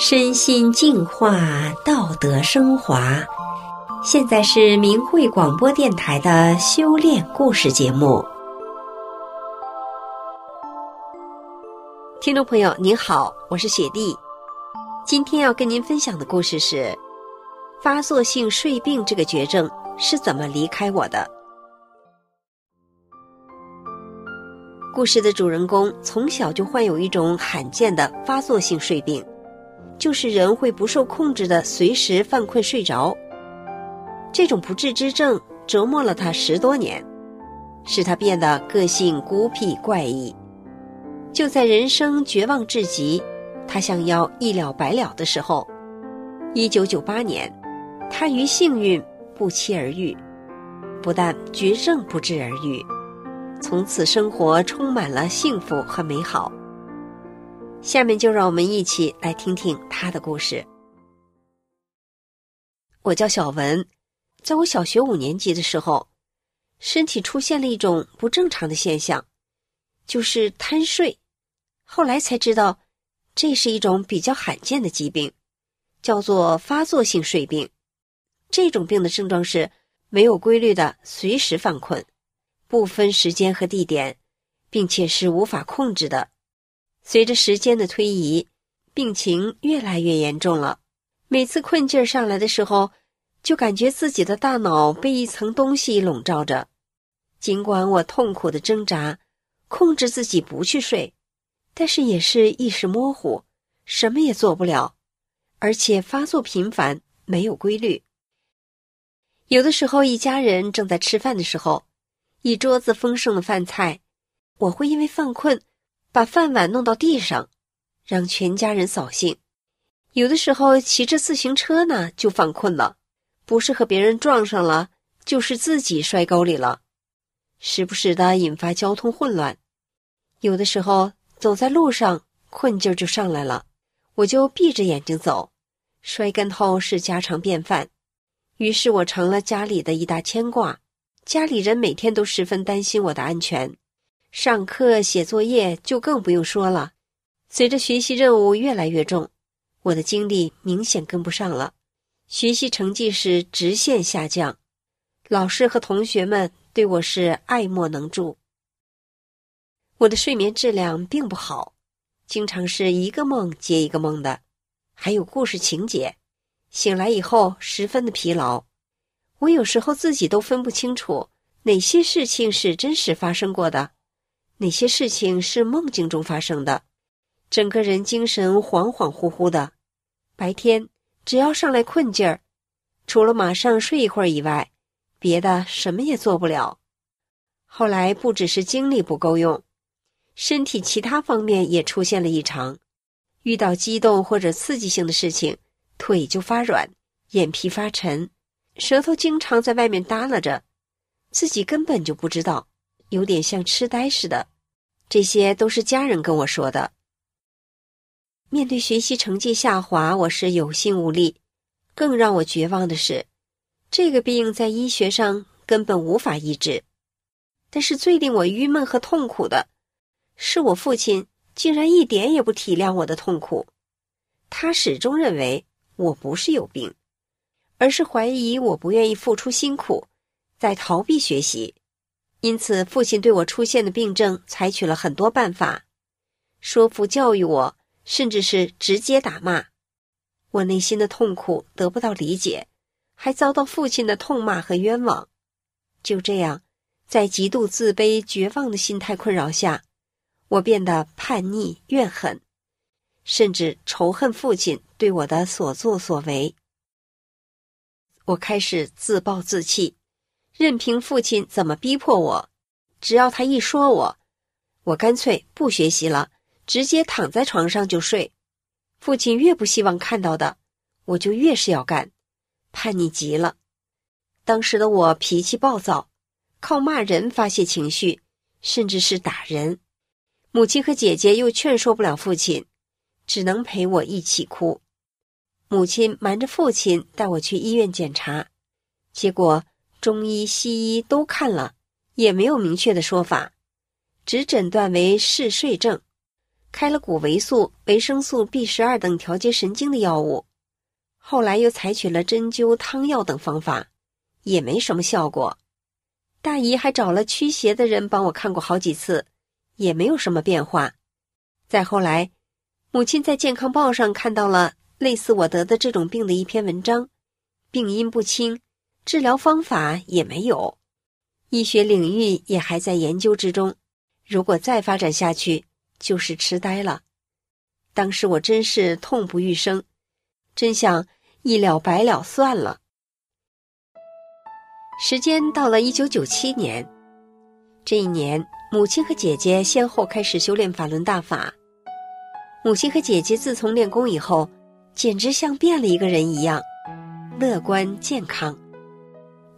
身心净化，道德升华。现在是明慧广播电台的修炼故事节目。听众朋友，您好，我是雪莉。今天要跟您分享的故事是：发作性睡病这个绝症是怎么离开我的。故事的主人公从小就患有一种罕见的发作性睡病。就是人会不受控制的随时犯困睡着，这种不治之症折磨了他十多年，使他变得个性孤僻怪异。就在人生绝望至极，他想要一了百了的时候，一九九八年，他与幸运不期而遇，不但绝症不治而愈，从此生活充满了幸福和美好。下面就让我们一起来听听他的故事。我叫小文，在我小学五年级的时候，身体出现了一种不正常的现象，就是贪睡。后来才知道，这是一种比较罕见的疾病，叫做发作性睡病。这种病的症状是没有规律的随时犯困，不分时间和地点，并且是无法控制的。随着时间的推移，病情越来越严重了。每次困劲儿上来的时候，就感觉自己的大脑被一层东西笼罩着。尽管我痛苦的挣扎，控制自己不去睡，但是也是意识模糊，什么也做不了，而且发作频繁，没有规律。有的时候，一家人正在吃饭的时候，一桌子丰盛的饭菜，我会因为犯困。把饭碗弄到地上，让全家人扫兴。有的时候骑着自行车呢，就犯困了，不是和别人撞上了，就是自己摔沟里了，时不时的引发交通混乱。有的时候走在路上，困劲儿就上来了，我就闭着眼睛走，摔跟头是家常便饭。于是我成了家里的一大牵挂，家里人每天都十分担心我的安全。上课写作业就更不用说了，随着学习任务越来越重，我的精力明显跟不上了，学习成绩是直线下降，老师和同学们对我是爱莫能助。我的睡眠质量并不好，经常是一个梦接一个梦的，还有故事情节，醒来以后十分的疲劳，我有时候自己都分不清楚哪些事情是真实发生过的。哪些事情是梦境中发生的？整个人精神恍恍惚惚的。白天只要上来困劲儿，除了马上睡一会儿以外，别的什么也做不了。后来不只是精力不够用，身体其他方面也出现了异常。遇到激动或者刺激性的事情，腿就发软，眼皮发沉，舌头经常在外面耷拉着，自己根本就不知道。有点像痴呆似的，这些都是家人跟我说的。面对学习成绩下滑，我是有心无力。更让我绝望的是，这个病在医学上根本无法医治。但是最令我郁闷和痛苦的，是我父亲竟然一点也不体谅我的痛苦。他始终认为我不是有病，而是怀疑我不愿意付出辛苦，在逃避学习。因此，父亲对我出现的病症采取了很多办法，说服、教育我，甚至是直接打骂。我内心的痛苦得不到理解，还遭到父亲的痛骂和冤枉。就这样，在极度自卑、绝望的心态困扰下，我变得叛逆、怨恨，甚至仇恨父亲对我的所作所为。我开始自暴自弃。任凭父亲怎么逼迫我，只要他一说我，我干脆不学习了，直接躺在床上就睡。父亲越不希望看到的，我就越是要干，叛逆极了。当时的我脾气暴躁，靠骂人发泄情绪，甚至是打人。母亲和姐姐又劝说不了父亲，只能陪我一起哭。母亲瞒着父亲带我去医院检查，结果。中医、西医都看了，也没有明确的说法，只诊断为嗜睡症。开了谷维素、维生素 B 十二等调节神经的药物，后来又采取了针灸、汤药等方法，也没什么效果。大姨还找了驱邪的人帮我看过好几次，也没有什么变化。再后来，母亲在健康报上看到了类似我得的这种病的一篇文章，病因不清，治疗方法也没有，医学领域也还在研究之中。如果再发展下去，就是痴呆了。当时我真是痛不欲生，真想一了百了算了。时间到了一九九七年，这一年，母亲和姐姐先后开始修炼法轮大法。母亲和姐姐自从练功以后，简直像变了一个人一样，乐观健康。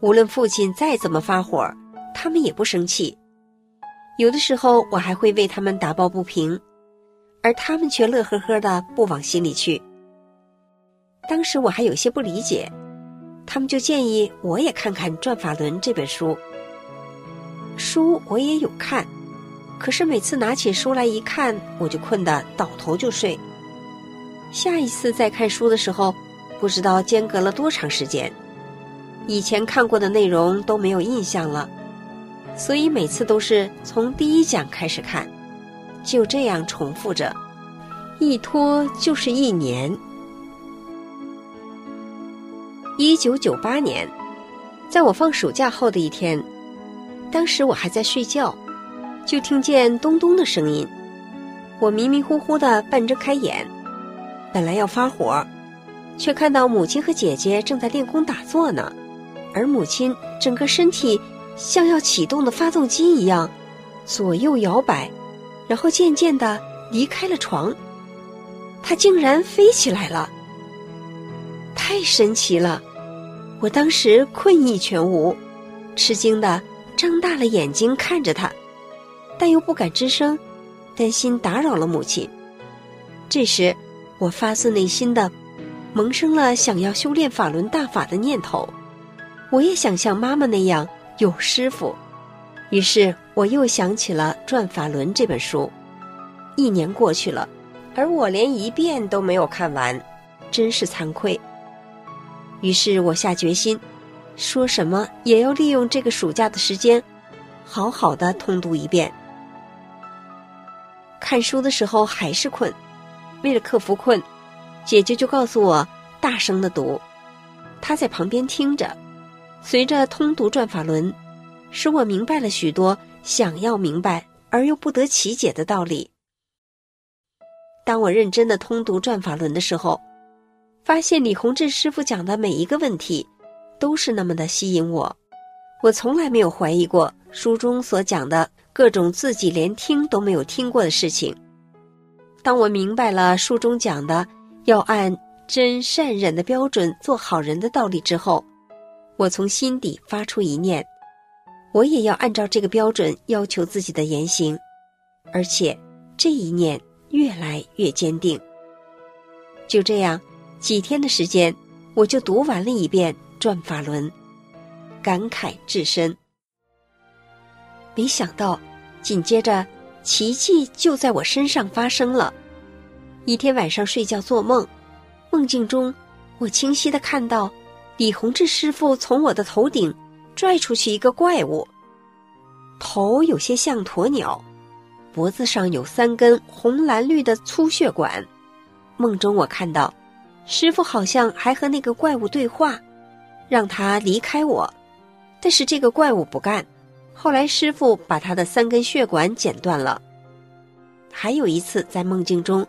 无论父亲再怎么发火，他们也不生气。有的时候，我还会为他们打抱不平，而他们却乐呵呵的不往心里去。当时我还有些不理解。他们就建议我也看看《转法轮》这本书。书我也有看，可是每次拿起书来一看，我就困得倒头就睡。下一次再看书的时候，不知道间隔了多长时间，以前看过的内容都没有印象了，所以每次都是从第一讲开始看，就这样重复着，一拖就是一年。一九九八年，在我放暑假后的一天，当时我还在睡觉，就听见咚咚的声音。我迷迷糊糊的半睁开眼，本来要发火，却看到母亲和姐姐正在练功打坐呢，而母亲整个身体像要启动的发动机一样，左右摇摆，然后渐渐的离开了床，她竟然飞起来了，太神奇了。我当时困意全无，吃惊的睁大了眼睛看着他，但又不敢吱声，担心打扰了母亲。这时，我发自内心的萌生了想要修炼法轮大法的念头。我也想像妈妈那样有师傅，于是我又想起了《转法轮》这本书。一年过去了，而我连一遍都没有看完，真是惭愧。于是我下决心，说什么也要利用这个暑假的时间，好好的通读一遍。看书的时候还是困，为了克服困，姐姐就告诉我大声的读，她在旁边听着，随着通读《转法轮》，使我明白了许多想要明白而又不得其解的道理。当我认真的通读《转法轮》的时候，发现李洪志师傅讲的每一个问题，都是那么的吸引我。我从来没有怀疑过书中所讲的各种自己连听都没有听过的事情。当我明白了书中讲的要按真善忍的标准做好人的道理之后，我从心底发出一念：我也要按照这个标准要求自己的言行，而且这一念越来越坚定。就这样。几天的时间，我就读完了一遍《转法轮》，感慨至深。没想到，紧接着奇迹就在我身上发生了。一天晚上睡觉做梦，梦境中我清晰的看到李洪志师傅从我的头顶拽出去一个怪物，头有些像鸵鸟，脖子上有三根红蓝绿的粗血管。梦中我看到。师傅好像还和那个怪物对话，让他离开我，但是这个怪物不干。后来师傅把他的三根血管剪断了。还有一次在梦境中，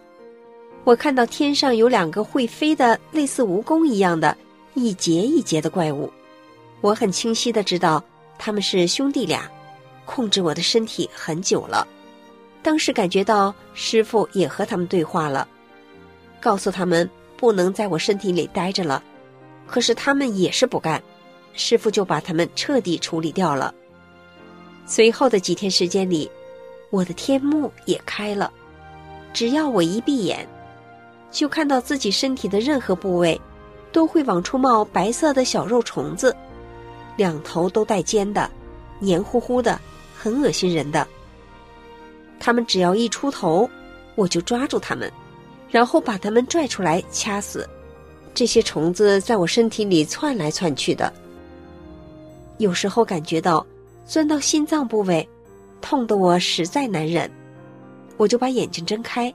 我看到天上有两个会飞的类似蜈蚣一样的一节一节的怪物，我很清晰的知道他们是兄弟俩，控制我的身体很久了。当时感觉到师傅也和他们对话了，告诉他们。不能在我身体里待着了，可是他们也是不干，师傅就把他们彻底处理掉了。随后的几天时间里，我的天幕也开了，只要我一闭眼，就看到自己身体的任何部位，都会往出冒白色的小肉虫子，两头都带尖的，黏糊糊的，很恶心人的。他们只要一出头，我就抓住它们，然后把它们拽出来掐死。这些虫子在我身体里窜来窜去的，有时候感觉到钻到心脏部位，痛得我实在难忍，我就把眼睛睁开，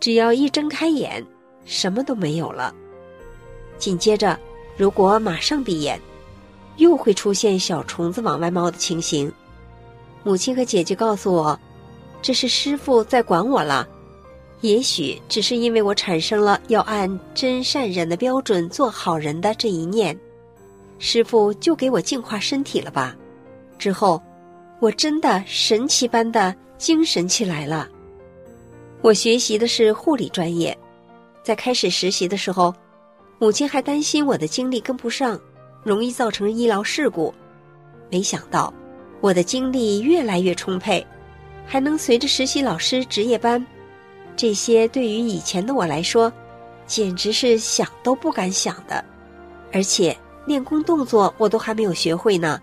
只要一睁开眼，什么都没有了。紧接着，如果马上闭眼，又会出现小虫子往外冒的情形。母亲和姐姐告诉我，这是师傅在管我了。也许只是因为我产生了要按真善忍的标准做好人的这一念，师傅就给我净化身体了吧。之后，我真的神奇般的精神起来了。我学习的是护理专业，在开始实习的时候，母亲还担心我的精力跟不上，容易造成医疗事故。没想到，我的精力越来越充沛，还能随着实习老师值夜班。这些对于以前的我来说，简直是想都不敢想的，而且练功动作我都还没有学会呢，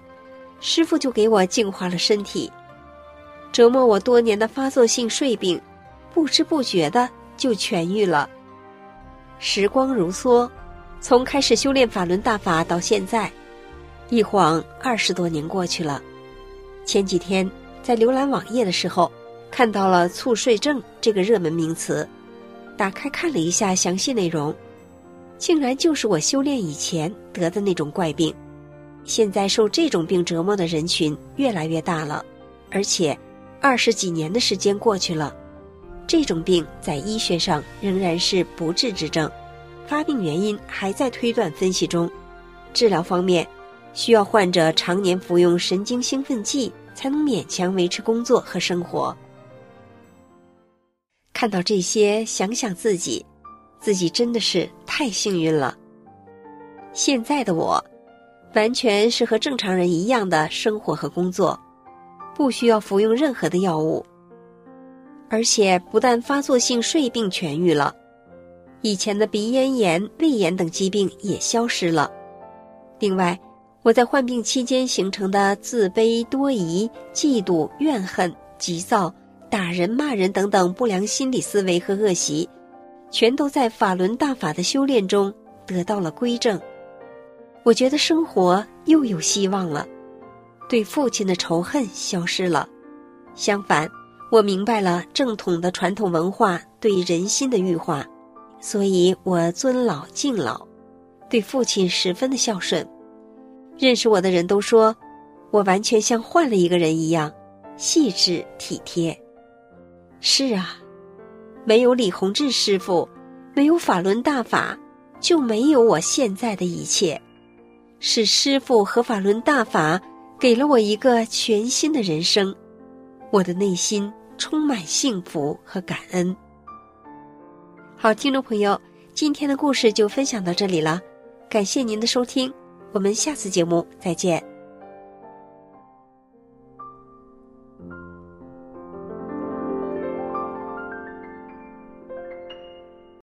师傅就给我净化了身体，折磨我多年的发作性睡病，不知不觉的就痊愈了。时光如梭，从开始修炼法轮大法到现在，一晃二十多年过去了。前几天在浏览网页的时候，看到了猝睡症这个热门名词，打开看了一下详细内容，竟然就是我修炼以前得的那种怪病。现在受这种病折磨的人群越来越大了，而且二十几年的时间过去了，这种病在医学上仍然是不治之症，发病原因还在推断分析中。治疗方面，需要患者常年服用神经兴奋剂，才能勉强维持工作和生活。看到这些，想想自己，自己真的是太幸运了。现在的我，完全是和正常人一样的生活和工作，不需要服用任何的药物，而且不但发作性睡病痊愈了，以前的鼻咽炎、胃炎等疾病也消失了。另外，我在患病期间形成的自卑、多疑、嫉妒、怨恨、急躁。打人、骂人等等不良心理思维和恶习，全都在法轮大法的修炼中得到了归正。我觉得生活又有希望了，对父亲的仇恨消失了。相反，我明白了正统的传统文化对人心的育化，所以我尊老敬老，对父亲十分的孝顺。认识我的人都说，我完全像换了一个人一样，细致体贴。是啊，没有李洪志师傅，没有法轮大法，就没有我现在的一切。是师傅和法轮大法给了我一个全新的人生，我的内心充满幸福和感恩。好，听众朋友，今天的故事就分享到这里了，感谢您的收听，我们下次节目再见。